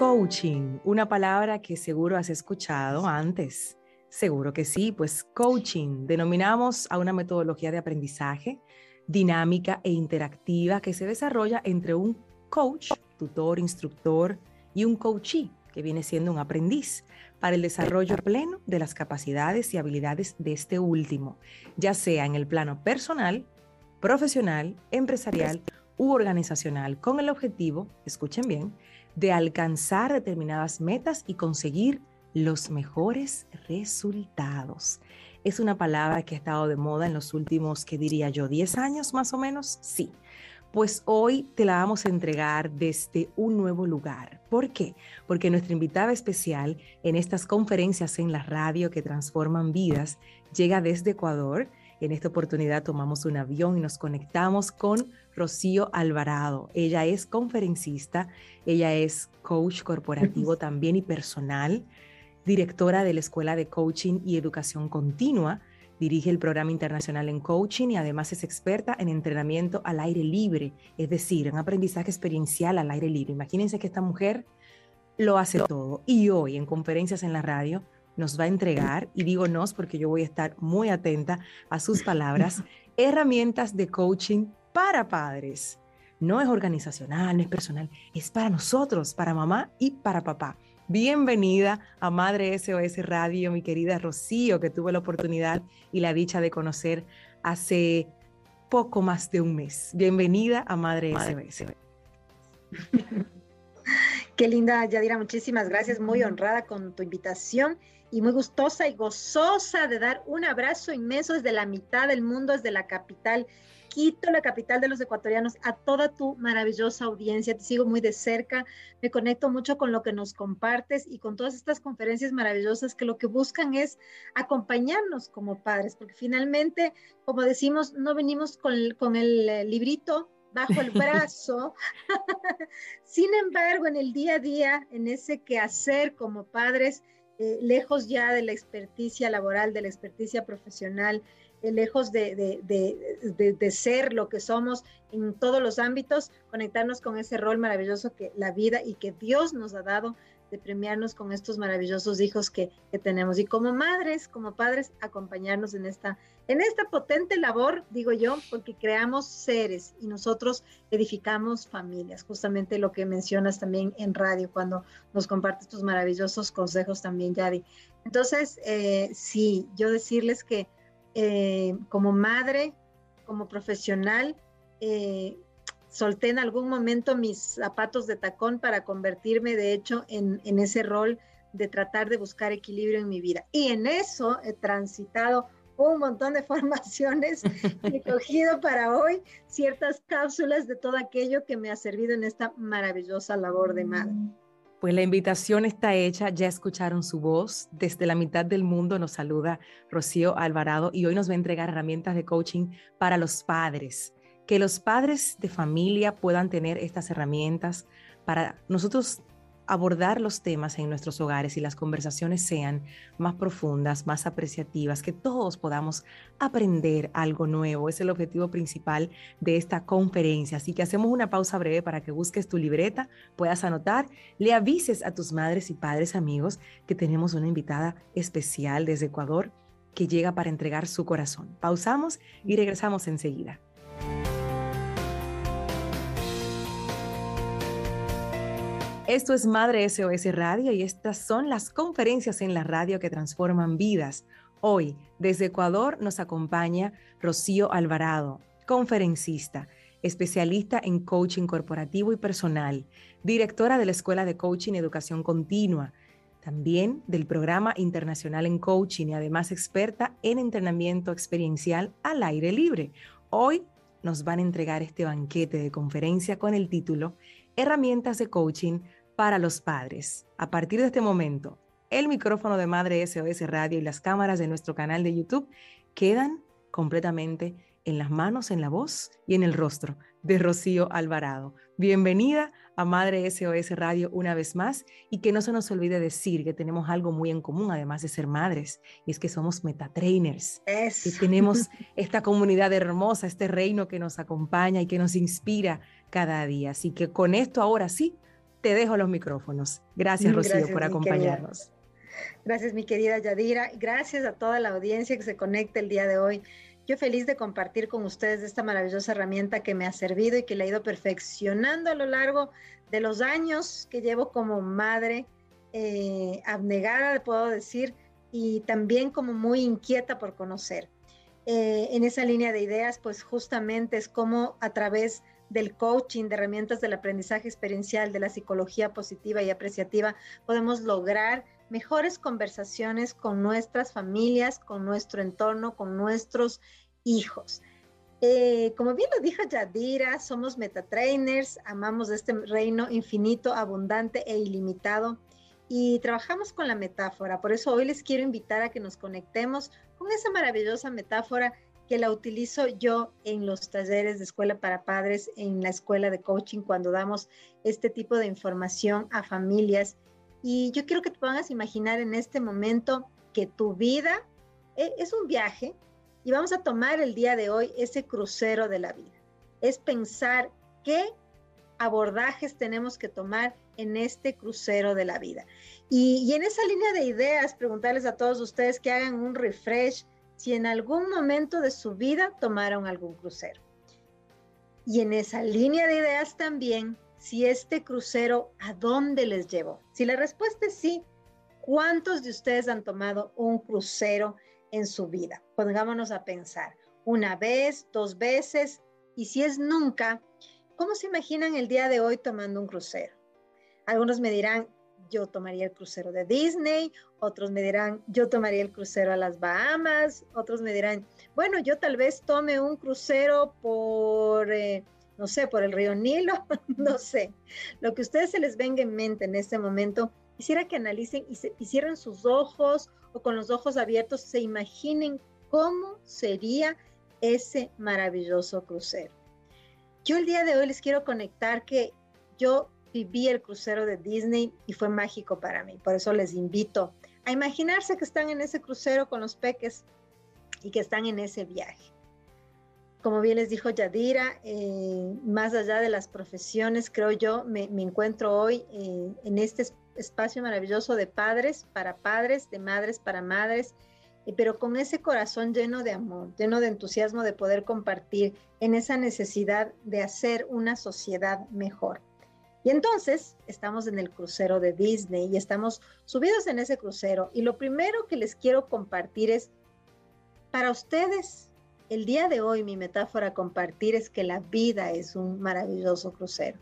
Coaching, una palabra que seguro has escuchado antes. Seguro que sí, pues coaching denominamos a una metodología de aprendizaje dinámica e interactiva que se desarrolla entre un coach, tutor, instructor y un coachee, que viene siendo un aprendiz, para el desarrollo pleno de las capacidades y habilidades de este último, ya sea en el plano personal, profesional, empresarial u organizacional, con el objetivo, escuchen bien, de alcanzar determinadas metas y conseguir los mejores resultados. ¿Es una palabra que ha estado de moda en los últimos, que diría yo, 10 años más o menos? Sí. Pues hoy te la vamos a entregar desde un nuevo lugar. ¿Por qué? Porque nuestra invitada especial en estas conferencias en la radio que transforman vidas llega desde Ecuador. En esta oportunidad tomamos un avión y nos conectamos con Rocío Alvarado. Ella es conferencista, ella es coach corporativo también y personal, directora de la Escuela de Coaching y Educación Continua Dirige el programa internacional en coaching y además es experta en entrenamiento al aire libre, es decir, en aprendizaje experiencial al aire libre. Imagínense que esta mujer lo hace todo y hoy en conferencias en la radio nos va a entregar, y digo nos porque yo voy a estar muy atenta a sus palabras, herramientas de coaching para padres. No es organizacional, no es personal, es para nosotros, para mamá y para papá. Bienvenida a Madre SOS Radio, mi querida Rocío, que tuve la oportunidad y la dicha de conocer hace poco más de un mes. Bienvenida a Madre, SOS. Qué linda, Yadira, muchísimas gracias, muy honrada con tu invitación y muy gustosa y gozosa de dar un abrazo inmenso desde la mitad del mundo, desde la capital Quito, la capital de los ecuatorianos, a toda tu maravillosa audiencia. Te sigo muy de cerca, me conecto mucho con lo que nos compartes y con todas estas conferencias maravillosas que lo que buscan es acompañarnos como padres, porque finalmente, como decimos, no venimos con, con el eh, librito bajo el brazo. Sin embargo, en el día a día, en ese quehacer como padres, eh, lejos ya de la experticia laboral, de la experticia profesional, eh, lejos de, de, ser lo que somos en todos los ámbitos, conectarnos con ese rol maravilloso que la vida y que Dios nos ha dado de premiarnos con estos maravillosos hijos que, que, tenemos. Y como madres, como padres, acompañarnos en esta, en esta potente labor, digo yo, porque creamos seres y nosotros edificamos familias, justamente lo que mencionas también en radio cuando nos compartes tus maravillosos consejos también, Yadi. Entonces, eh, sí, yo decirles que eh, como madre, como profesional, eh, solté en algún momento mis zapatos de tacón para convertirme, de hecho, en, ese rol de tratar de buscar equilibrio en mi vida. Y en eso he transitado un montón de formaciones he cogido para hoy ciertas cápsulas de todo aquello que me ha servido en esta maravillosa labor de madre. Pues la invitación está hecha, ya escucharon su voz. Desde la mitad del mundo nos saluda Rocío Alvarado y hoy nos va a entregar herramientas de coaching para los padres. Que los padres de familia puedan tener estas herramientas para nosotros abordar los temas en nuestros hogares y las conversaciones sean más profundas, más apreciativas, que todos podamos aprender algo nuevo. Es el objetivo principal de esta conferencia. Así que hacemos una pausa breve para que busques tu libreta, puedas anotar, le avises a tus madres y padres amigos que tenemos una invitada especial desde Ecuador que llega para entregar su corazón. Pausamos y regresamos enseguida. Esto es Madre SOS Radio y estas son las conferencias en la radio que transforman vidas. Hoy, desde Ecuador, nos acompaña Rocío Alvarado, conferencista, especialista en coaching corporativo y personal, directora de la Escuela de Coaching y Educación Continua, también del Programa Internacional en Coaching y además experta en entrenamiento experiencial al aire libre. Hoy nos van a entregar este banquete de conferencia con el título Herramientas de Coaching para los padres. A partir de este momento, el micrófono de Madre SOS Radio y las cámaras de nuestro canal de YouTube quedan completamente en las manos, en la voz y en el rostro de Rocío Alvarado. Bienvenida a Madre SOS Radio una vez más y que no se nos olvide decir que tenemos algo muy en común, además de ser madres, y es que somos metatrainers. Y tenemos esta comunidad hermosa, este reino que nos acompaña y que nos inspira cada día. Así que con esto ahora sí te dejo los micrófonos. Gracias, Rocío, por acompañarnos. Gracias, mi querida Yadira. Gracias a toda la audiencia que se conecta el día de hoy. Yo feliz de compartir con ustedes esta maravillosa herramienta que me ha servido y que la he ido perfeccionando a lo largo de los años que llevo como madre eh, abnegada, puedo decir, y también como muy inquieta por conocer. Eh, en esa línea de ideas, pues justamente es como a través del coaching, de herramientas del aprendizaje experiencial, de la psicología positiva y apreciativa, podemos lograr mejores conversaciones con nuestras familias, con nuestro entorno, con nuestros hijos. Eh, como bien lo dijo Yadira, somos metatrainers, amamos este reino infinito, abundante e ilimitado y trabajamos con la metáfora. Por eso hoy les quiero invitar a que nos conectemos con esa maravillosa metáfora que la utilizo yo en los talleres de escuela para padres, en la escuela de coaching, cuando damos este tipo de información a familias. Y yo quiero que te pongas a imaginar en este momento que tu vida e, es un viaje y vamos a tomar el día de hoy ese crucero de la vida. Es pensar qué abordajes tenemos que tomar en este crucero de la vida. Y, y, en esa línea de ideas, preguntarles a todos ustedes que hagan un refresh si en algún momento de su vida tomaron algún crucero. Y en esa línea de ideas también, si este crucero, ¿a dónde les llevó? Si la respuesta es sí, ¿cuántos de ustedes han tomado un crucero en su vida? Pongámonos a pensar, una vez, dos veces, y si es nunca, ¿cómo se imaginan el día de hoy tomando un crucero? Algunos me dirán, yo tomaría el crucero de Disney, otros me dirán, yo tomaría el crucero a las Bahamas, otros me dirán, bueno, yo tal vez tome un crucero por, eh, no sé, por el río Nilo, no sé. Lo que a ustedes se les venga en mente en este momento, quisiera que analicen y, se, cierren sus ojos o con los ojos abiertos se imaginen cómo sería ese maravilloso crucero. Yo el día de hoy les quiero conectar que yo viví el crucero de Disney y fue mágico para mí. Por eso les invito a imaginarse que están en ese crucero con los peques y que están en ese viaje. Como bien les dijo Yadira, eh, más allá de las profesiones, creo yo, me, encuentro hoy eh, en este espacio maravilloso de padres para padres, de madres para madres, eh, pero con ese corazón lleno de amor, lleno de entusiasmo de poder compartir en esa necesidad de hacer una sociedad mejor. Y entonces estamos en el crucero de Disney y estamos subidos en ese crucero. Y lo primero que les quiero compartir es, para ustedes, el día de hoy mi metáfora a compartir es que la vida es un maravilloso crucero.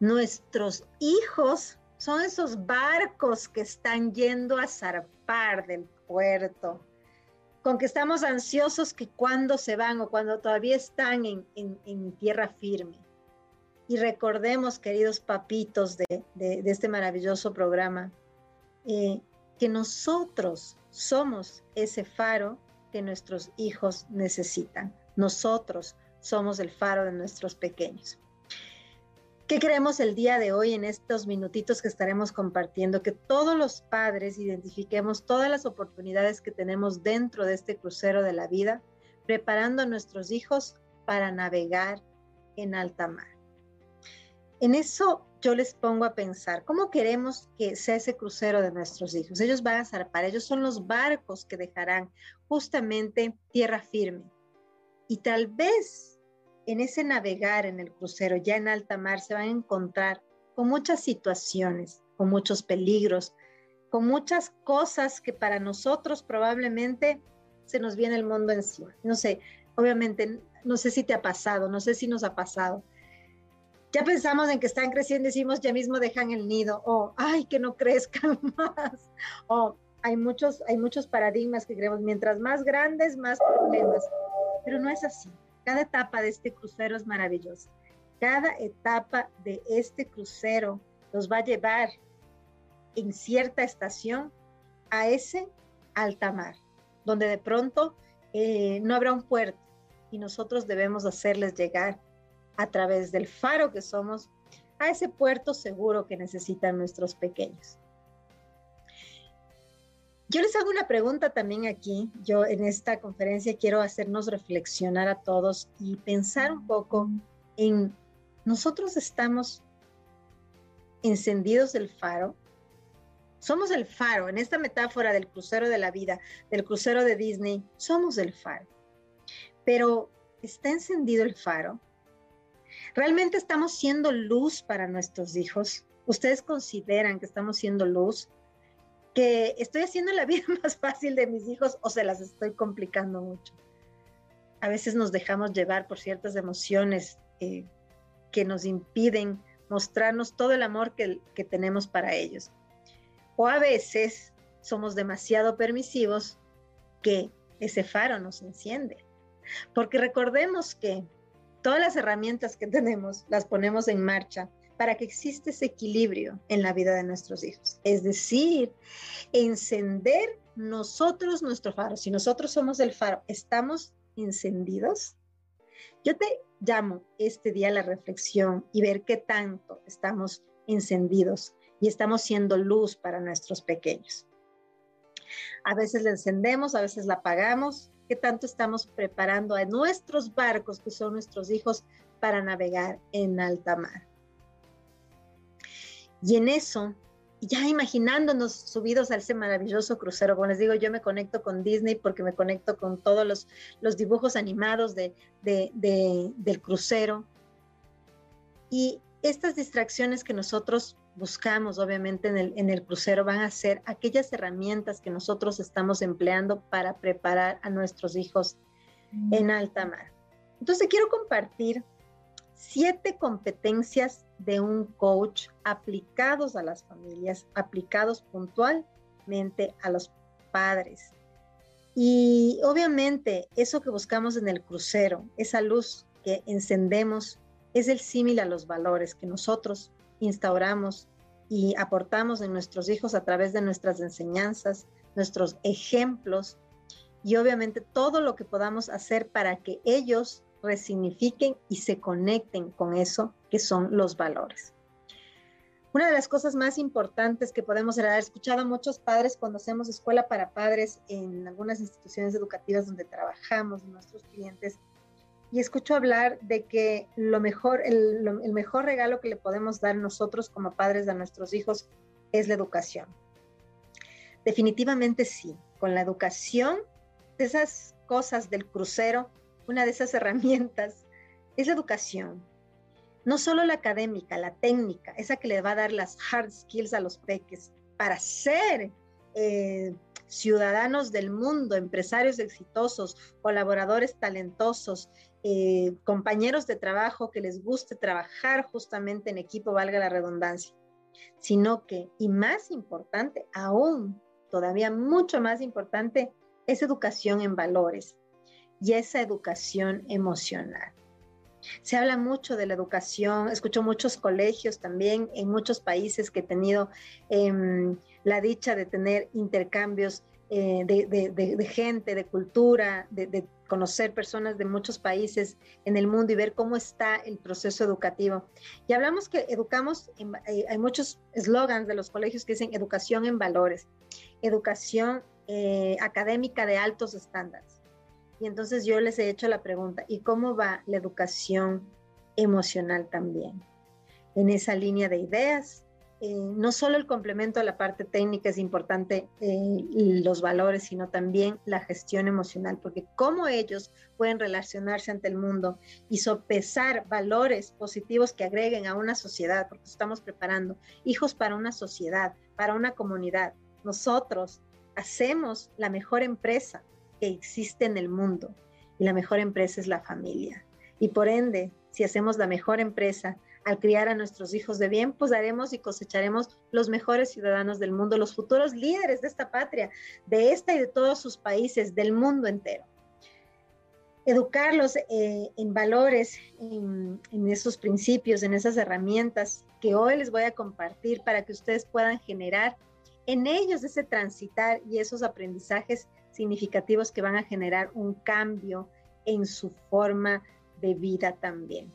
Nuestros hijos son esos barcos que están yendo a zarpar del puerto, con que estamos ansiosos que cuando se van o cuando todavía están en, en tierra firme. Y recordemos, queridos papitos de, este maravilloso programa, eh, que nosotros somos ese faro que nuestros hijos necesitan. Nosotros somos el faro de nuestros pequeños. ¿Qué queremos el día de hoy en estos minutitos que estaremos compartiendo? Que todos los padres identifiquemos todas las oportunidades que tenemos dentro de este crucero de la vida, preparando a nuestros hijos para navegar en alta mar. En eso yo les pongo a pensar, ¿cómo queremos que sea ese crucero de nuestros hijos? Ellos van a zarpar, ellos son los barcos que dejarán justamente tierra firme. Y tal vez en ese navegar en el crucero, ya en alta mar, se van a encontrar con muchas situaciones, con muchos peligros, con muchas cosas que para nosotros probablemente se nos viene el mundo encima. No sé, obviamente, no sé si te ha pasado, no sé si nos ha pasado ya pensamos en que están creciendo, decimos ya mismo dejan el nido, o ay, que no crezcan más, o hay muchos, hay muchos paradigmas que creemos, mientras más grandes, más problemas, pero no es así. Cada etapa de este crucero es maravillosa. Cada etapa de este crucero nos va a llevar en cierta estación a ese alta mar, donde de pronto eh, no habrá un puerto y nosotros debemos hacerles llegar a través del faro que somos a ese puerto seguro que necesitan nuestros pequeños. Yo les hago una pregunta también aquí. Yo en esta conferencia quiero hacernos reflexionar a todos y pensar un poco en nosotros estamos encendidos del faro. Somos el faro, en esta metáfora del crucero de la vida, del crucero de Disney, somos el faro. Pero, ¿está encendido el faro? ¿Realmente estamos siendo luz para nuestros hijos? ¿Ustedes consideran que estamos siendo luz? ¿Que estoy haciendo la vida más fácil de mis hijos o se las estoy complicando mucho? A veces nos dejamos llevar por ciertas emociones eh, que nos impiden mostrarnos todo el amor que, que tenemos para ellos. O a veces somos demasiado permisivos que ese faro nos enciende. Porque recordemos que todas las herramientas que tenemos las ponemos en marcha para que exista ese equilibrio en la vida de nuestros hijos. Es decir, encender nosotros nuestro faro. Si nosotros somos el faro, ¿estamos encendidos? Yo te llamo este día a la reflexión y ver qué tanto estamos encendidos y estamos siendo luz para nuestros pequeños. A veces la encendemos, a veces la apagamos. ¿Qué tanto estamos preparando a nuestros barcos, que son nuestros hijos, para navegar en alta mar? Y en eso ya imaginándonos subidos a ese maravilloso crucero, como les digo, yo me conecto con Disney porque me conecto con todos los, los dibujos animados de, del crucero. Y estas distracciones que nosotros buscamos, obviamente, en el, en el crucero van a ser aquellas herramientas que nosotros estamos empleando para preparar a nuestros hijos mm. en alta mar. Entonces, quiero compartir siete competencias de un coach aplicados a las familias, aplicados puntualmente a los padres. Y obviamente eso que buscamos en el crucero, esa luz que encendemos, es el símil a los valores que nosotros instauramos y aportamos en nuestros hijos a través de nuestras enseñanzas, nuestros ejemplos y obviamente todo lo que podamos hacer para que ellos resignifiquen y se conecten con eso que son los valores. Una de las cosas más importantes que podemos hacer, he escuchado a muchos padres cuando hacemos escuela para padres en algunas instituciones educativas donde trabajamos, nuestros clientes, y escucho hablar de que lo mejor, el, el mejor regalo que le podemos dar nosotros como padres a nuestros hijos es la educación. Definitivamente sí, con la educación, esas cosas del crucero, una de esas herramientas es la educación, no solo la académica, la técnica, esa que le va a dar las hard skills a los peques para ser eh, ciudadanos del mundo, empresarios exitosos, colaboradores talentosos, eh, compañeros de trabajo que les guste trabajar justamente en equipo, valga la redundancia, sino que, y más importante aún, todavía mucho más importante, es educación en valores y esa educación emocional. Se habla mucho de la educación, escucho muchos colegios también en muchos países que he tenido em, la dicha de tener intercambios eh, de, gente, de cultura, de, conocer personas de muchos países en el mundo y ver cómo está el proceso educativo. Y hablamos que educamos, eh, hay muchos eslogans de los colegios que dicen educación en valores, educación eh, académica de altos estándares. Y entonces yo les he hecho la pregunta, ¿y cómo va la educación emocional también? En esa línea de ideas, eh, no solo el complemento a la parte técnica es importante, eh, los valores, sino también la gestión emocional, porque cómo ellos pueden relacionarse ante el mundo y sopesar valores positivos que agreguen a una sociedad, porque estamos preparando hijos para una sociedad, para una comunidad. Nosotros hacemos la mejor empresa, que existe en el mundo y la mejor empresa es la familia. Y por ende, si hacemos la mejor empresa al criar a nuestros hijos de bien, pues daremos y cosecharemos los mejores ciudadanos del mundo, los futuros líderes de esta patria, de esta y de todos sus países, del mundo entero. Educarlos eh, en valores, en, en esos principios, en esas herramientas que hoy les voy a compartir para que ustedes puedan generar en ellos ese transitar y esos aprendizajes significativos que van a generar un cambio en su forma de vida también.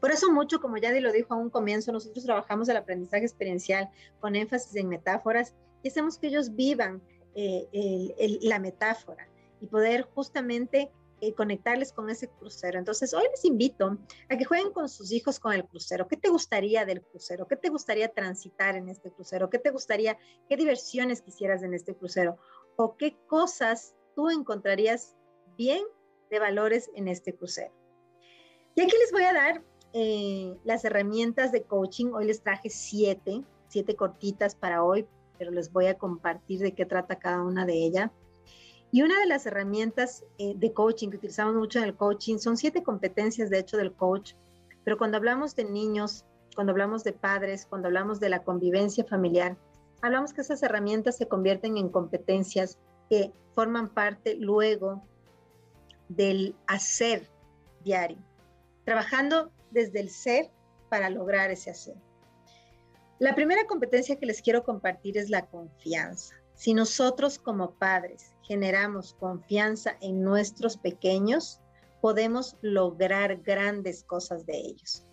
Por eso mucho, como ya lo dijo a un comienzo, nosotros trabajamos el aprendizaje experiencial con énfasis en metáforas y hacemos que ellos vivan eh, la metáfora y poder justamente eh, conectarles con ese crucero. Entonces, hoy les invito a que jueguen con sus hijos con el crucero. ¿Qué te gustaría del crucero? ¿Qué te gustaría transitar en este crucero? ¿Qué te gustaría, qué diversiones quisieras en este crucero? ¿O qué cosas tú encontrarías bien de valores en este crucero? Y aquí les voy a dar eh, las herramientas de coaching. Hoy les traje siete, siete cortitas para hoy, pero les voy a compartir de qué trata cada una de ellas. Y una de las herramientas eh, de coaching que utilizamos mucho en el coaching son siete competencias, de hecho, del coach. Pero cuando hablamos de niños, cuando hablamos de padres, cuando hablamos de la convivencia familiar, hablamos que esas herramientas se convierten en competencias que forman parte luego del hacer diario, trabajando desde el ser para lograr ese hacer. La primera competencia que les quiero compartir es la confianza. Si nosotros como padres generamos confianza en nuestros pequeños, podemos lograr grandes cosas de ellos.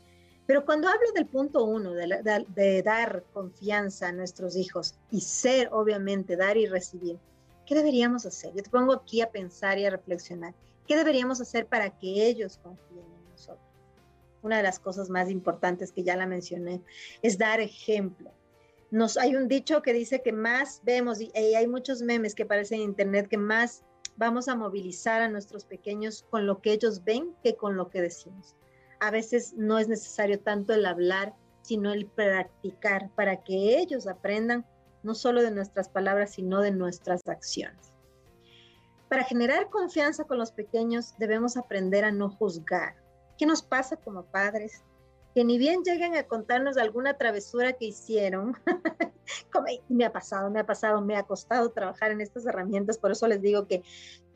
Pero cuando hablo del punto uno, de, dar confianza a nuestros hijos y ser, obviamente, dar y recibir, ¿qué deberíamos hacer? Yo te pongo aquí a pensar y a reflexionar. ¿Qué deberíamos hacer para que ellos confíen en nosotros? Una de las cosas más importantes que ya la mencioné es dar ejemplo hay un dicho que dice que más vemos, y, hay muchos memes que aparecen en internet, que más vamos a movilizar a nuestros pequeños con lo que ellos ven que con lo que decimos. A veces no es necesario tanto el hablar, sino el practicar para que ellos aprendan no solo de nuestras palabras, sino de nuestras acciones. Para generar confianza con los pequeños debemos aprender a no juzgar. ¿Qué nos pasa como padres? que ni bien lleguen a contarnos alguna travesura que hicieron, como, me ha pasado, me ha pasado, me ha costado trabajar en estas herramientas, por eso les digo que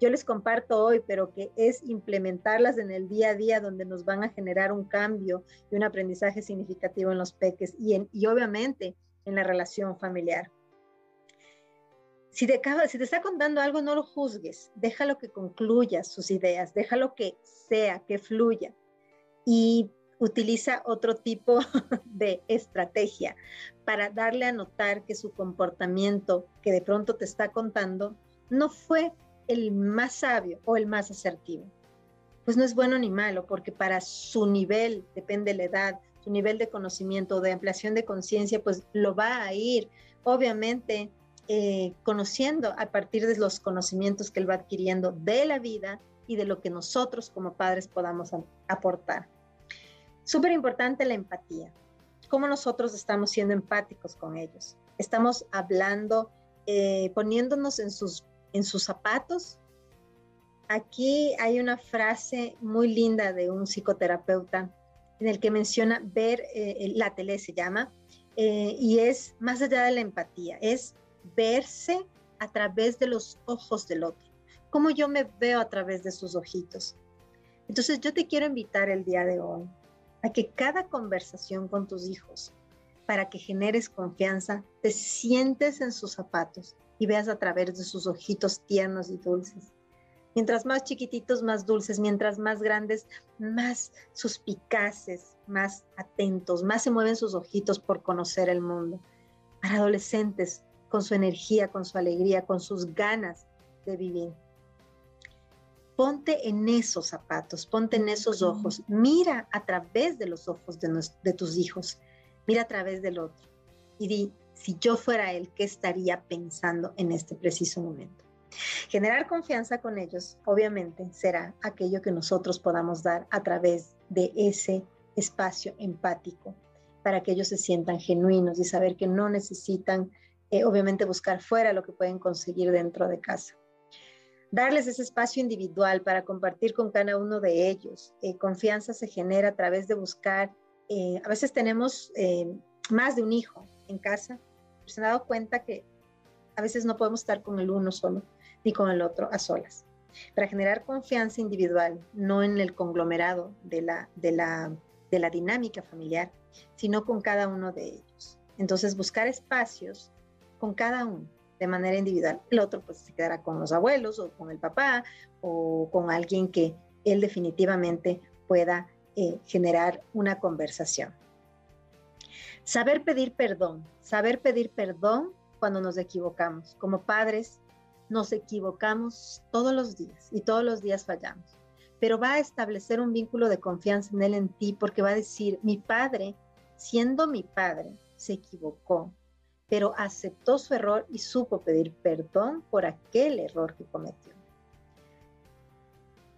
yo les comparto hoy, pero que es implementarlas en el día a día donde nos van a generar un cambio y un aprendizaje significativo en los peques y, en, y obviamente en la relación familiar. Si te, si te está contando algo, no lo juzgues, déjalo que concluya sus ideas, déjalo que sea, que fluya. Y utiliza otro tipo de estrategia para darle a notar que su comportamiento que de pronto te está contando no fue el más sabio o el más asertivo. Pues no es bueno ni malo, porque para su nivel, depende de la edad, su nivel de conocimiento, de ampliación de conciencia, pues lo va a ir, obviamente, eh, conociendo a partir de los conocimientos que él va adquiriendo de la vida y de lo que nosotros como padres podamos aportar. Súper importante la empatía. Cómo nosotros estamos siendo empáticos con ellos. Estamos hablando, eh, poniéndonos en sus, en sus zapatos. Aquí hay una frase muy linda de un psicoterapeuta en el que menciona ver, eh, la tele se llama, eh, y es más allá de la empatía, es verse a través de los ojos del otro, como yo me veo a través de sus ojitos. Entonces yo te quiero invitar el día de hoy a que cada conversación con tus hijos, para que generes confianza, te sientes en sus zapatos y veas a través de sus ojitos tiernos y dulces. Mientras más chiquititos, más dulces, mientras más grandes, más suspicaces, más atentos, más se mueven sus ojitos por conocer el mundo. Para adolescentes, con su energía, con su alegría, con sus ganas de vivir ponte en esos zapatos, ponte en esos ojos, mira a través de los ojos de, tus hijos, mira a través del otro y di, si yo fuera él, ¿qué estaría pensando en este preciso momento? Generar confianza con ellos, obviamente, será aquello que nosotros podamos dar a través de ese espacio empático para que ellos se sientan genuinos y saber que no necesitan, eh, obviamente, buscar fuera lo que pueden conseguir dentro de casa darles ese espacio individual para compartir con cada uno de ellos. Eh, confianza se genera a través de buscar, eh, a veces tenemos eh, más de un hijo en casa, se han dado cuenta que a veces no podemos estar con el uno solo ni con el otro a solas. Para generar confianza individual, no en el conglomerado de la, de la, de la dinámica familiar, sino con cada uno de ellos. Entonces, buscar espacios con cada uno de manera individual. El otro pues se quedará con los abuelos o con el papá o con alguien que él definitivamente pueda eh, generar una conversación. Saber pedir perdón, saber pedir perdón cuando nos equivocamos. Como padres nos equivocamos todos los días y todos los días fallamos. pero va a establecer un vínculo de confianza en él, en ti, porque va a decir, mi padre, siendo mi padre, se equivocó, pero aceptó su error y supo pedir perdón por aquel error que cometió.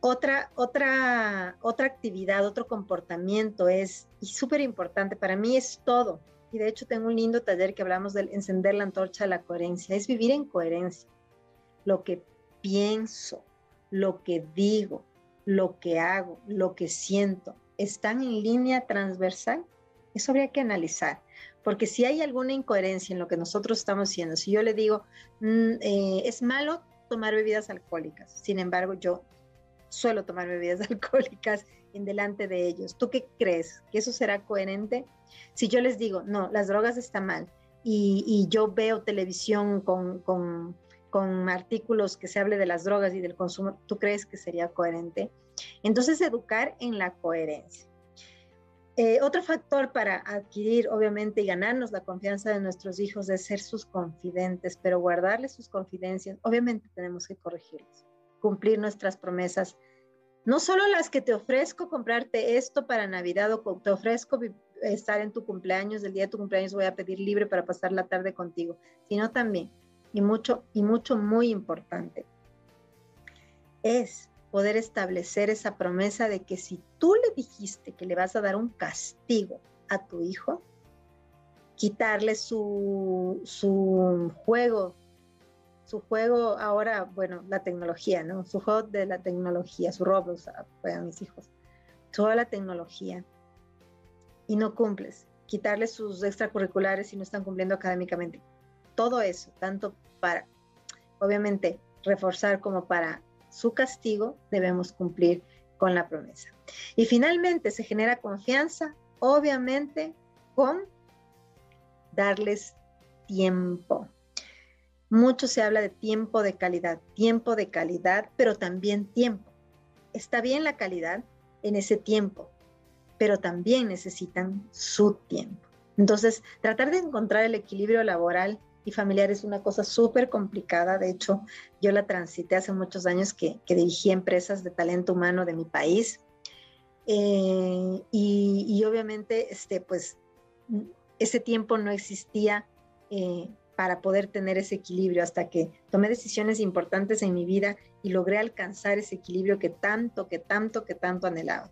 Otra, otra, otra actividad, otro comportamiento es, y súper importante, para mí es todo, y de hecho tengo un lindo taller que hablamos del encender la antorcha de la coherencia, es vivir en coherencia. Lo que pienso, lo que digo, lo que hago, lo que siento, están en línea transversal. Eso habría que analizar, porque si hay alguna incoherencia en lo que nosotros estamos haciendo, si yo le digo, mm, eh, es malo tomar bebidas alcohólicas, sin embargo yo suelo tomar bebidas alcohólicas en delante de ellos, ¿tú qué crees? ¿Que eso será coherente? Si yo les digo, no, las drogas están mal y, yo veo televisión con, con, con artículos que se hable de las drogas y del consumo, ¿tú crees que sería coherente? Entonces, educar en la coherencia. Eh, otro factor para adquirir, obviamente, y ganarnos la confianza de nuestros hijos es ser sus confidentes, pero guardarles sus confidencias, obviamente tenemos que corregirlos, cumplir nuestras promesas, no solo las que te ofrezco comprarte esto para Navidad o te ofrezco estar en tu cumpleaños, el día de tu cumpleaños voy a pedir libre para pasar la tarde contigo, sino también, y mucho, y mucho muy importante, es poder establecer esa promesa de que si tú le dijiste que le vas a dar un castigo a tu hijo, quitarle su, su juego, su juego ahora, bueno, la tecnología, ¿no? Su juego de la tecnología, su Roblox, para ah, mis hijos, toda la tecnología, y no cumples, quitarle sus extracurriculares si no están cumpliendo académicamente. Todo eso, tanto para, obviamente, reforzar como para su castigo, debemos cumplir con la promesa. Y finalmente se genera confianza, obviamente, con darles tiempo. Mucho se habla de tiempo de calidad, tiempo de calidad, pero también tiempo. Está bien la calidad en ese tiempo, pero también necesitan su tiempo. Entonces, tratar de encontrar el equilibrio laboral y familiar es una cosa súper complicada. De hecho, yo la transité hace muchos años que, dirigí empresas de talento humano de mi país. Eh, y, obviamente, este, pues, ese tiempo no existía eh, para poder tener ese equilibrio hasta que tomé decisiones importantes en mi vida y logré alcanzar ese equilibrio que tanto, que tanto, que tanto anhelaba.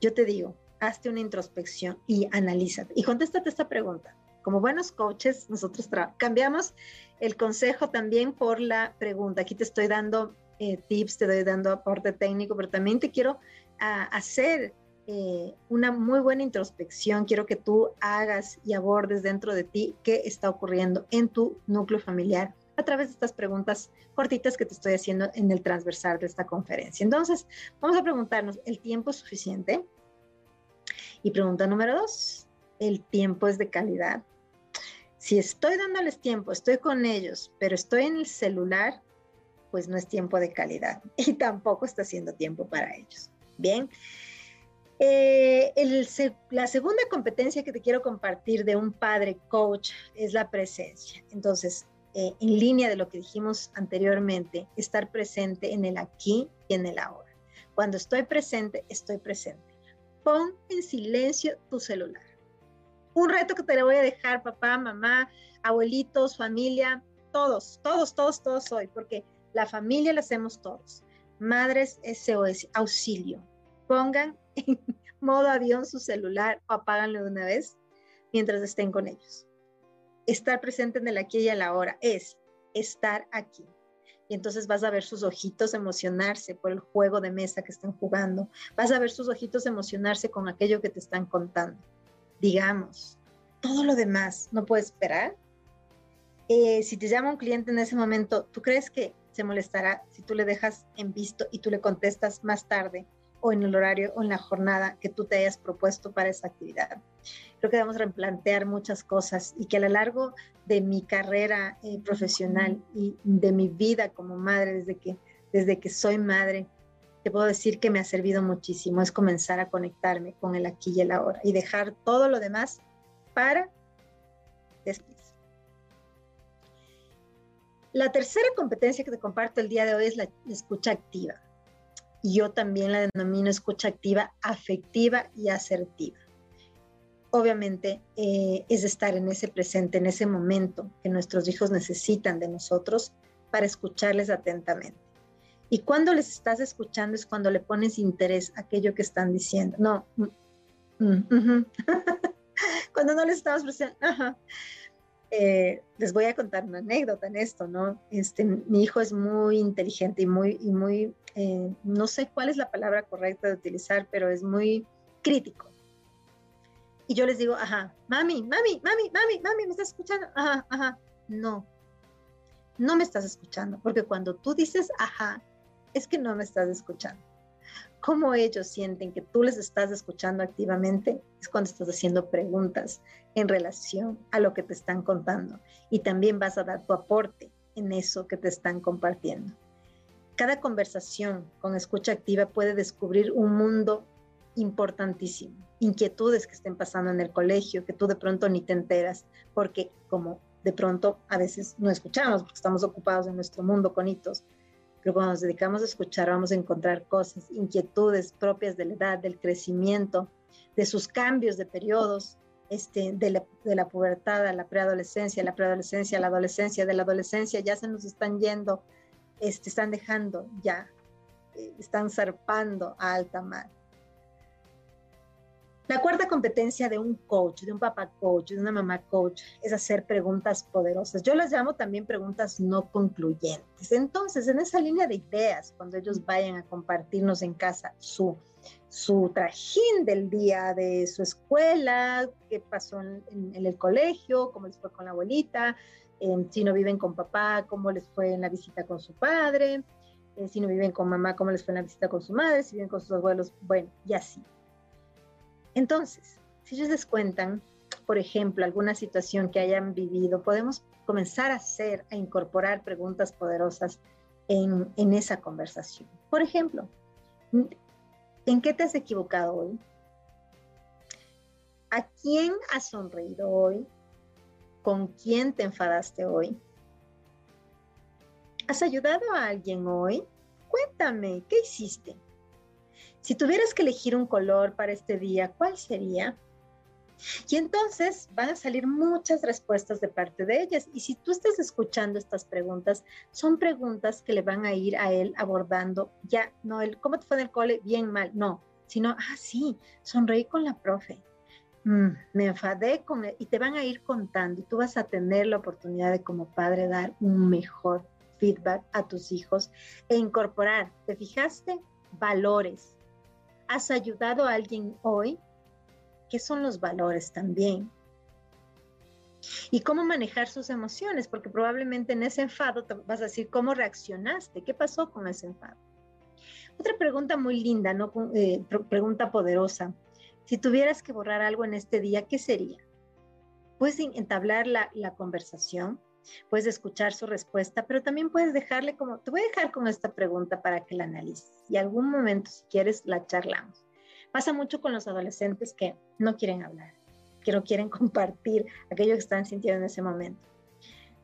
Yo te digo, hazte una introspección y analízate y contéstate esta pregunta como buenos coaches, nosotros cambiamos el consejo también por la pregunta. Aquí te estoy dando eh, tips, te estoy dando aporte técnico, pero también te quiero ah, hacer eh, una muy buena introspección. Quiero que tú hagas y abordes dentro de ti qué está ocurriendo en tu núcleo familiar a través de estas preguntas cortitas que te estoy haciendo en el transversal de esta conferencia. Entonces, vamos a preguntarnos, ¿el tiempo es suficiente? Y pregunta número dos, ¿el tiempo es de calidad? Si estoy dándoles tiempo, estoy con ellos, pero estoy en el celular, pues no es tiempo de calidad y tampoco está haciendo tiempo para ellos. Bien. Eh, la segunda competencia que te quiero compartir de un padre coach es la presencia. Entonces, eh, en línea de lo que dijimos anteriormente, estar presente en el aquí y en el ahora. Cuando estoy presente, estoy presente. Pon en silencio tu celular un reto que te le voy a dejar, papá, mamá, abuelitos, familia, todos, todos, todos, todos hoy, porque la familia la hacemos todos. Madres SOS, auxilio. Pongan en modo avión su celular o apáganlo de una vez mientras estén con ellos. Estar presente en el aquí y en la ahora es estar aquí. Y entonces vas a ver sus ojitos emocionarse por el juego de mesa que están jugando. Vas a ver sus ojitos emocionarse con aquello que te están contando digamos, todo lo demás no puede esperar. Eh, si te llama un cliente en ese momento, ¿tú crees que se molestará si tú le dejas en visto y tú le contestas más tarde o en el horario o en la jornada que tú te hayas propuesto para esa actividad? Creo que debemos replantear muchas cosas y que a lo largo de mi carrera eh, profesional y de mi vida como madre, desde que, desde que soy madre, te puedo decir que me ha servido muchísimo, es comenzar a conectarme con el aquí y el ahora y dejar todo lo demás para después. La tercera competencia que te comparto el día de hoy es la escucha activa. yo también la denomino escucha activa, afectiva y asertiva. Obviamente eh, es estar en ese presente, en ese momento que nuestros hijos necesitan de nosotros para escucharles atentamente. Y cuando les estás escuchando es cuando le pones interés a aquello que están diciendo. No, mm, mm, cuando no les estamos presentando, eh, les voy a contar una anécdota en esto, ¿no? Este, mi hijo es muy inteligente y muy, y muy eh, no sé cuál es la palabra correcta de utilizar, pero es muy crítico. Y yo les digo, ajá, mami, mami, mami, mami, mami, ¿me estás escuchando? Ajá, ajá. No, no me estás escuchando, porque cuando tú dices, ajá, es que no me estás escuchando. Cómo ellos sienten que tú les estás escuchando activamente es cuando estás haciendo preguntas en relación a lo que te están contando y también vas a dar tu aporte en eso que te están compartiendo. Cada conversación con escucha activa puede descubrir un mundo importantísimo, inquietudes que estén pasando en el colegio, que tú de pronto ni te enteras, porque como de pronto a veces no escuchamos, porque estamos ocupados en nuestro mundo con hitos, pero cuando nos dedicamos a escuchar vamos a encontrar cosas, inquietudes propias de la edad, del crecimiento, de sus cambios de periodos, este, de, la, de la pubertad a la preadolescencia, la preadolescencia a la adolescencia, de la adolescencia ya se nos están yendo, este, están dejando ya, eh, están zarpando a alta mar. La cuarta competencia de un coach, de un papá coach, de una mamá coach, es hacer preguntas poderosas. Yo las llamo también preguntas no concluyentes. Entonces, en esa línea de ideas, cuando ellos vayan a compartirnos en casa su, su trajín del día de su escuela, qué pasó en, el colegio, cómo les fue con la abuelita, si no viven con papá, cómo les fue en la visita con su padre, eh, si no viven con mamá, cómo les fue en la visita con su madre, si viven con sus abuelos, bueno, y así. Entonces, si ellos les cuentan, por ejemplo, alguna situación que hayan vivido, podemos comenzar a hacer, a incorporar preguntas poderosas en, en esa conversación. Por ejemplo, ¿en qué te has equivocado hoy? ¿A quién has sonreído hoy? ¿Con quién te enfadaste hoy? ¿Has ayudado a alguien hoy? Cuéntame, ¿qué hiciste? Si tuvieras que elegir un color para este día, ¿cuál sería? Y entonces van a salir muchas respuestas de parte de ellas. Y si tú estás escuchando estas preguntas, son preguntas que le van a ir a él abordando ya, no el, ¿cómo te fue en el cole? Bien, mal, no, sino, ah, sí, sonreí con la profe. Mm, me enfadé con él y te van a ir contando y tú vas a tener la oportunidad de como padre dar un mejor feedback a tus hijos e incorporar, ¿te fijaste? Valores, ¿Has ayudado a alguien hoy? ¿Qué son los valores también? Y cómo manejar sus emociones, porque probablemente en ese enfado vas a decir cómo reaccionaste, qué pasó con ese enfado. Otra pregunta muy linda, ¿no? Eh, pregunta poderosa. Si tuvieras que borrar algo en este día, ¿qué sería? Puedes entablar la, la conversación, puedes escuchar su respuesta, pero también puedes dejarle como, te voy a dejar con esta pregunta para que la analices y algún momento, si quieres, la charlamos. Pasa mucho con los adolescentes que no quieren hablar, que no quieren compartir aquello que están sintiendo en ese momento.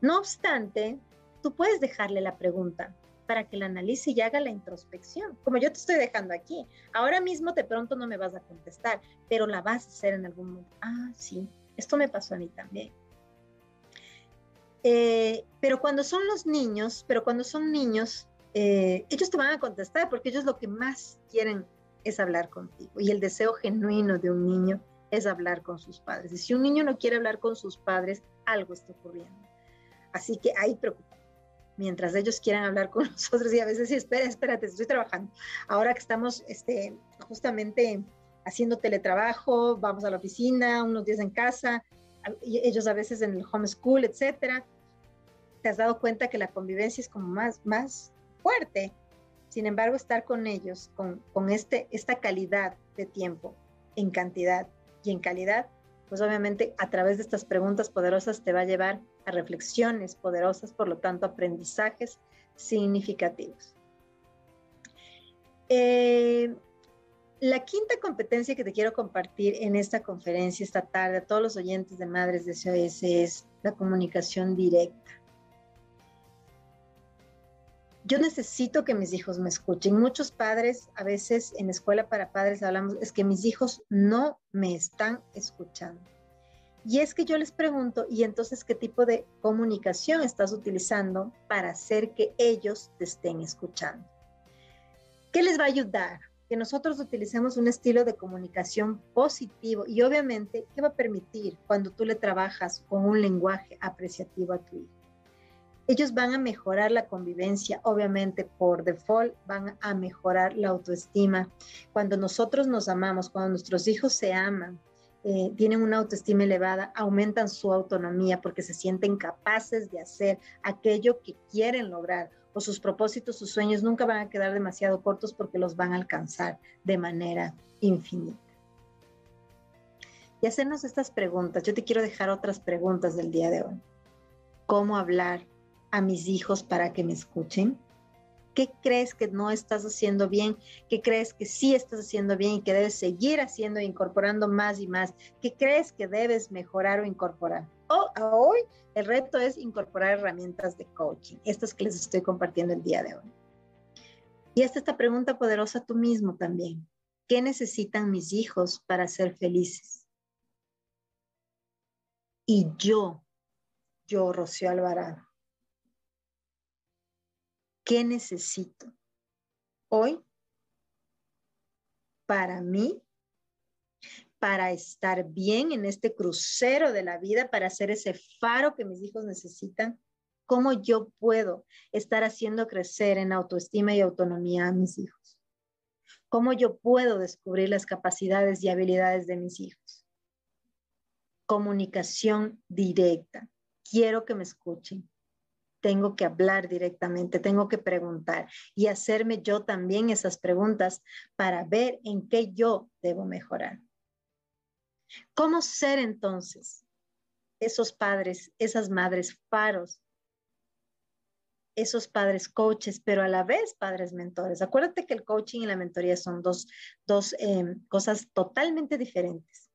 No obstante, tú puedes dejarle la pregunta para que la analice y haga la introspección, como yo te estoy dejando aquí. Ahora mismo de pronto no me vas a contestar, pero la vas a hacer en algún momento. Ah, sí, esto me pasó a mí también eh, pero cuando son los niños, pero cuando son niños, eh, ellos te van a contestar porque ellos lo que más quieren es hablar contigo. Y el deseo genuino de un niño es hablar con sus padres. Y si un niño no quiere hablar con sus padres, algo está ocurriendo. Así que ahí preocupa. Mientras ellos quieran hablar con nosotros y a veces sí, espera, espérate, estoy trabajando. Ahora que estamos este, justamente haciendo teletrabajo, vamos a la oficina, unos días en casa, ellos a veces en el homeschool, etcétera te has dado cuenta que la convivencia es como más, más fuerte. Sin embargo, estar con ellos, con, con este, esta calidad de tiempo, en cantidad y en calidad, pues obviamente a través de estas preguntas poderosas te va a llevar a reflexiones poderosas, por lo tanto, aprendizajes significativos. Eh, la quinta competencia que te quiero compartir en esta conferencia esta tarde a todos los oyentes de Madres de SOS es la comunicación directa. yo necesito que mis hijos me escuchen. Muchos padres, a veces en escuela para padres hablamos, es que mis hijos no me están escuchando. Y es que yo les pregunto, ¿y entonces qué tipo de comunicación estás utilizando para hacer que ellos te estén escuchando? ¿Qué les va a ayudar? Que nosotros utilicemos un estilo de comunicación positivo y obviamente, ¿qué va a permitir cuando tú le trabajas con un lenguaje apreciativo a tu hijo? Ellos van a mejorar la convivencia, obviamente por default van a mejorar la autoestima. Cuando nosotros nos amamos, cuando nuestros hijos se aman, eh, tienen una autoestima elevada, aumentan su autonomía porque se sienten capaces de hacer aquello que quieren lograr o sus propósitos, sus sueños nunca van a quedar demasiado cortos porque los van a alcanzar de manera infinita. Y hacernos estas preguntas, yo te quiero dejar otras preguntas del día de hoy. ¿Cómo hablar a mis hijos para que me escuchen? ¿Qué crees que no estás haciendo bien? ¿Qué crees que sí estás haciendo bien y que debes seguir haciendo e incorporando más y más? ¿Qué crees que debes mejorar o incorporar? O, hoy el reto es incorporar herramientas de coaching, estas que les estoy compartiendo el día de hoy. Y esta esta pregunta poderosa tú mismo también. ¿Qué necesitan mis hijos para ser felices? Y yo, yo, Rocío Alvarado, ¿Qué necesito hoy para mí, para estar bien en este crucero de la vida, para ser ese faro que mis hijos necesitan? ¿Cómo yo puedo estar haciendo crecer en autoestima y autonomía a mis hijos? ¿Cómo yo puedo descubrir las capacidades y habilidades de mis hijos? Comunicación directa. Quiero que me escuchen tengo que hablar directamente, tengo que preguntar y hacerme yo también esas preguntas para ver en qué yo debo mejorar. ¿Cómo ser entonces esos padres, esas madres faros, esos padres coaches, pero a la vez padres mentores? Acuérdate que el coaching y la mentoría son dos, eh, cosas totalmente diferentes.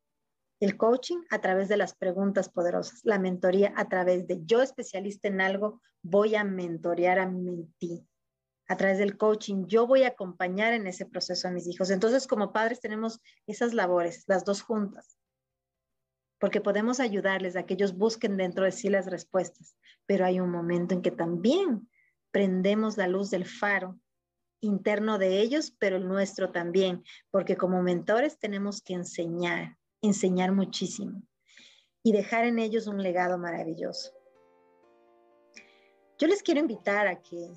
El coaching a través de las preguntas poderosas, la mentoría a través de yo especialista en algo, voy a mentorear a mi mentí. A través del coaching, yo voy a acompañar en ese proceso a mis hijos. Entonces, como padres tenemos esas labores, las dos juntas, porque podemos ayudarles a que ellos busquen dentro de sí las respuestas, pero hay un momento en que también prendemos la luz del faro interno de ellos, pero el nuestro también, porque como mentores tenemos que enseñar, enseñar muchísimo y dejar en ellos un legado maravilloso. Yo les quiero invitar a que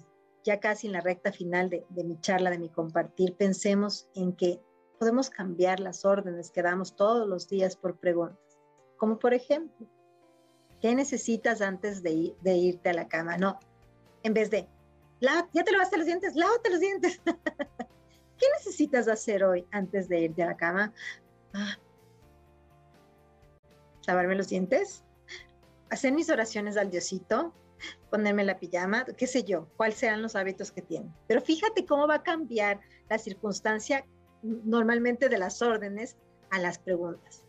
ya casi en la recta final de, mi charla, de mi compartir, pensemos en que podemos cambiar las órdenes que damos todos los días por preguntas. Como por ejemplo, ¿qué necesitas antes de, de irte a la cama? No, en vez de, ya te lavaste los dientes, lávate los dientes. ¿Qué necesitas hacer hoy antes de irte a la cama? Ah, lavarme los dientes, hacer mis oraciones al Diosito, ponerme la pijama, qué sé yo, cuáles serán los hábitos que tiene. Pero fíjate cómo va a cambiar la circunstancia normalmente de las órdenes a las preguntas.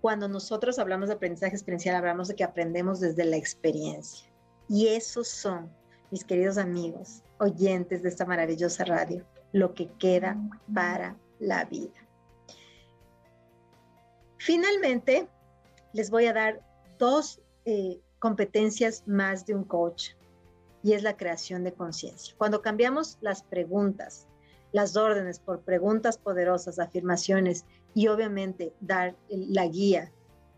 Cuando nosotros hablamos de aprendizaje experiencial, hablamos de que aprendemos desde la experiencia. Y esos son, mis queridos amigos, oyentes de esta maravillosa radio, lo que queda para la vida. Finalmente, les voy a dar dos eh, competencias más de un coach y es la creación de conciencia. Cuando cambiamos las preguntas, las órdenes por preguntas poderosas, afirmaciones y obviamente dar la guía,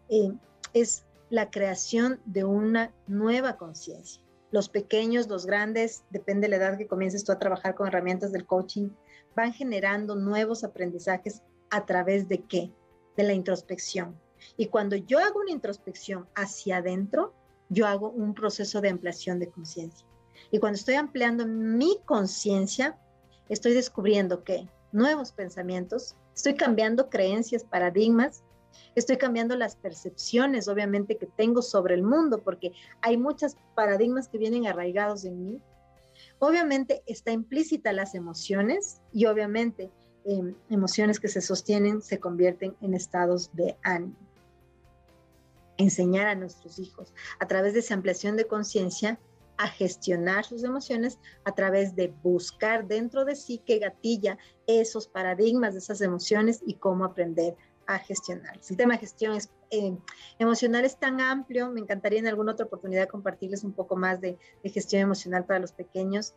eh, es la creación de una nueva conciencia. Los pequeños, los grandes, depende de la edad que comiences tú a trabajar con herramientas del coaching, van generando nuevos aprendizajes a través de qué? De la introspección, y cuando yo hago una introspección hacia adentro, yo hago un proceso de ampliación de conciencia. Y cuando estoy ampliando mi conciencia, estoy descubriendo que nuevos pensamientos, estoy cambiando creencias, paradigmas, estoy cambiando las percepciones, obviamente, que tengo sobre el mundo, porque hay muchos paradigmas que vienen arraigados en mí. Obviamente está implícita las emociones y obviamente em, emociones que se sostienen se convierten en estados de ánimo enseñar a nuestros hijos a través de esa ampliación de conciencia a gestionar sus emociones a través de buscar dentro de sí qué gatilla esos paradigmas de esas emociones y cómo aprender a gestionar. El tema de gestión eh, emocional es tan amplio, me encantaría en alguna otra oportunidad compartirles un poco más de, gestión emocional para los pequeños,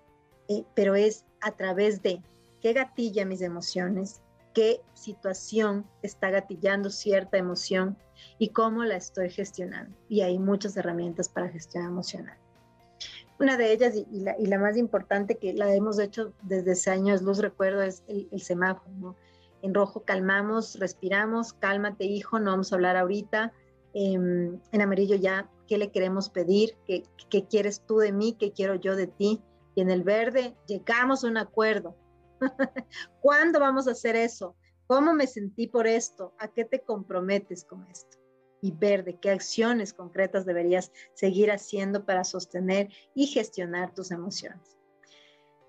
eh, pero es a través de qué gatilla mis emociones, qué situación está gatillando cierta emoción y cómo la estoy gestionando. Y hay muchas herramientas para gestión emocional. Una de ellas y, la, más importante que la hemos hecho desde hace años, los recuerdo, es el, semáforo. En rojo calmamos, respiramos, cálmate hijo, no vamos a hablar ahorita. Em, en amarillo ya, ¿qué le queremos pedir? ¿Qué, ¿Qué quieres tú de mí? ¿Qué quiero yo de ti? Y en el verde, llegamos a un acuerdo ¿Cuándo vamos a hacer eso? ¿Cómo me sentí por esto? ¿A qué te comprometes con esto? Y ver de qué acciones concretas deberías seguir haciendo para sostener y gestionar tus emociones.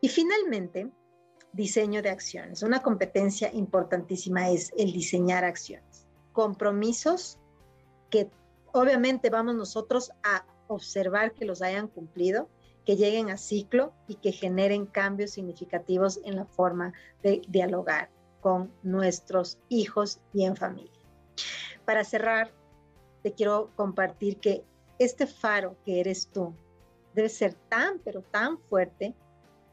Y finalmente, diseño de acciones. Una competencia importantísima es el diseñar acciones. Compromisos que obviamente vamos nosotros a observar que los hayan cumplido que lleguen a ciclo y que generen cambios significativos en la forma de dialogar con nuestros hijos y en familia. Para cerrar, te quiero compartir que este faro que eres tú debe ser tan, pero tan fuerte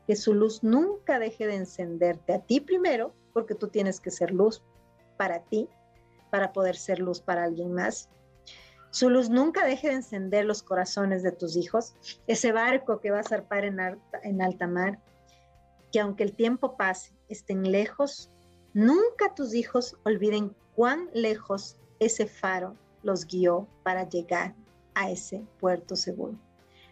que su luz nunca deje de encenderte a ti primero, porque tú tienes que ser luz para ti, para poder ser luz para alguien más, su luz nunca deje de encender los corazones de tus hijos, ese barco que va a zarpar en alta, mar, que aunque el tiempo pase, estén lejos, nunca tus hijos olviden cuán lejos ese faro los guió para llegar a ese puerto seguro.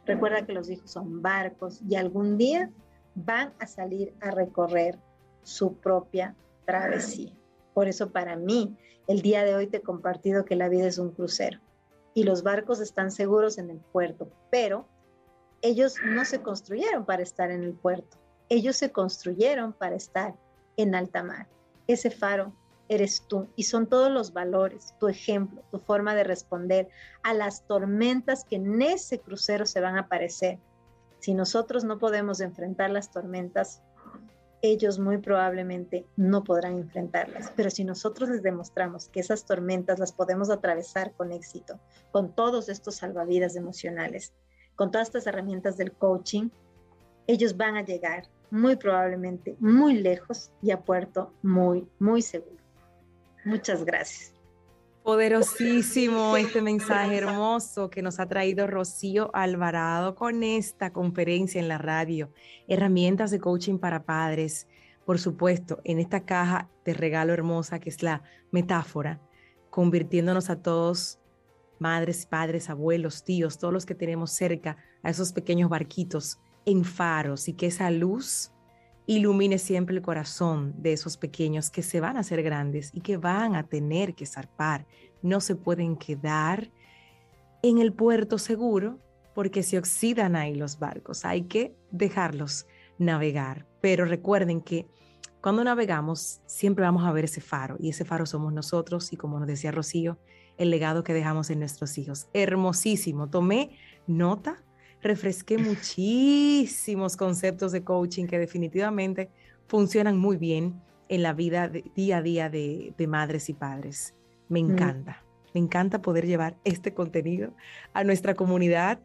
Recuerda que los hijos son barcos y algún día van a salir a recorrer su propia travesía. Por eso para mí, el día de hoy te he compartido que la vida es un crucero y los barcos están seguros en el puerto, pero ellos no se construyeron para estar en el puerto, ellos se construyeron para estar en alta mar. Ese faro eres tú y son todos los valores, tu ejemplo, tu forma de responder a las tormentas que en ese crucero se van a aparecer. Si nosotros no podemos enfrentar las tormentas, ellos muy probablemente no podrán enfrentarlas. Pero si nosotros les demostramos que esas tormentas las podemos atravesar con éxito, con todos estos salvavidas emocionales, con todas estas herramientas del coaching, ellos van a llegar muy probablemente muy lejos y a puerto muy, muy seguro. Muchas gracias. Poderosísimo este mensaje hermoso que nos ha traído Rocío Alvarado con esta conferencia en la radio. Herramientas de coaching para padres. Por supuesto, en esta caja de regalo hermosa que es la metáfora, convirtiéndonos a todos, madres, padres, abuelos, tíos, todos los que tenemos cerca, a esos pequeños barquitos, en faros y que esa luz ilumine siempre el corazón de esos pequeños que se van a hacer grandes y que van a tener que zarpar. No se pueden quedar en el puerto seguro porque se oxidan ahí los barcos. Hay que dejarlos navegar. Pero recuerden que cuando navegamos siempre vamos a ver ese faro y ese faro somos nosotros y como nos decía Rocío, el legado que dejamos en nuestros hijos. Hermosísimo. Tomé nota refresqué muchísimos conceptos de coaching que definitivamente funcionan muy bien en la vida día a día de, madres y padres. Me mm. encanta, me encanta poder llevar este contenido a nuestra comunidad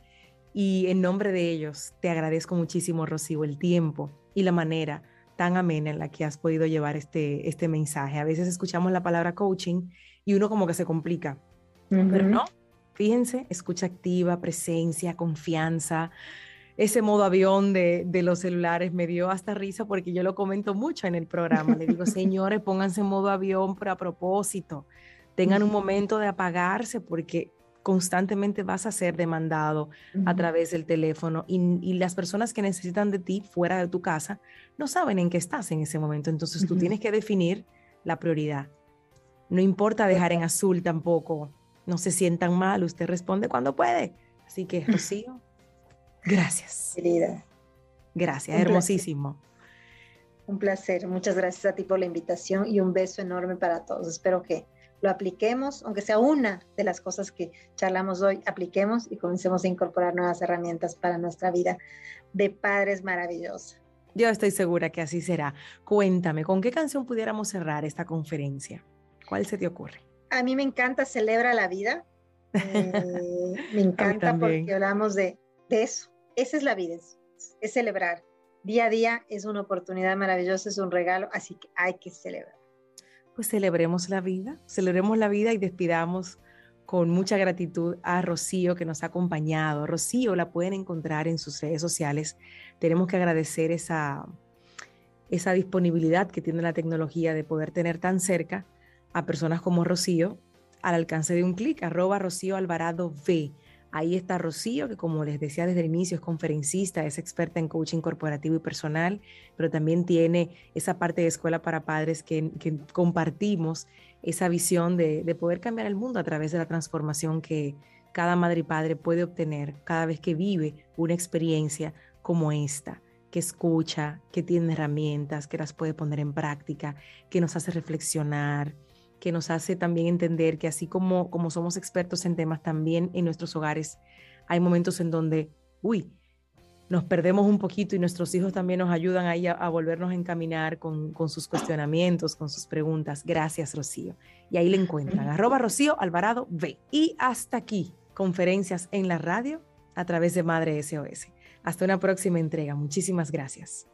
y en nombre de ellos te agradezco muchísimo, Rocío, el tiempo y la manera tan amena en la que has podido llevar este, este mensaje. A veces escuchamos la palabra coaching y uno como que se complica, pero no, Fíjense, escucha activa, presencia, confianza. Ese modo avión de, los celulares me dio hasta risa porque yo lo comento mucho en el programa. Le digo, señores, pónganse en modo avión pero a propósito. Tengan un momento de apagarse porque constantemente vas a ser demandado a través del teléfono y, las personas que necesitan de ti fuera de tu casa no saben en qué estás en ese momento. Entonces tú tienes que definir la prioridad. No importa dejar en azul tampoco no se sientan mal, usted responde cuando puede. Así que, Rocío, gracias. Querida. Gracias, hermosísimo. Un placer, muchas gracias a ti por la invitación y un beso enorme para todos. Espero que lo apliquemos, aunque sea una de las cosas que charlamos hoy, apliquemos y comencemos a incorporar nuevas herramientas para nuestra vida de padres maravillosa. Yo estoy segura que así será. Cuéntame, ¿con qué canción pudiéramos cerrar esta conferencia? ¿Cuál se te ocurre? A mí me encanta Celebra la Vida. Eh, me encanta porque hablamos de, de, eso. Esa es la vida, es, es celebrar. Día a día es una oportunidad maravillosa, es un regalo, así que hay que celebrar. Pues celebremos la vida, celebremos la vida y despidamos con mucha gratitud a Rocío que nos ha acompañado. Rocío la pueden encontrar en sus redes sociales. Tenemos que agradecer esa, esa disponibilidad que tiene la tecnología de poder tener tan cerca a personas como Rocío al alcance de un clic, arroba Rocío Alvarado V. Ahí está Rocío, que como les decía desde el inicio, es conferencista, es experta en coaching corporativo y personal, pero también tiene esa parte de escuela para padres que, compartimos, esa visión de, de poder cambiar el mundo a través de la transformación que cada madre y padre puede obtener cada vez que vive una experiencia como esta que escucha, que tiene herramientas, que las puede poner en práctica, que nos hace reflexionar, que nos hace también entender que así como, como somos expertos en temas, también en nuestros hogares hay momentos en donde, uy, nos perdemos un poquito y nuestros hijos también nos ayudan ahí a, volvernos a encaminar con, con, sus cuestionamientos, con sus preguntas. Gracias, Rocío. Y ahí le encuentran, arroba Rocío Alvarado V. Y hasta aquí, conferencias en la radio a través de Madre SOS. Hasta una próxima entrega. Muchísimas gracias.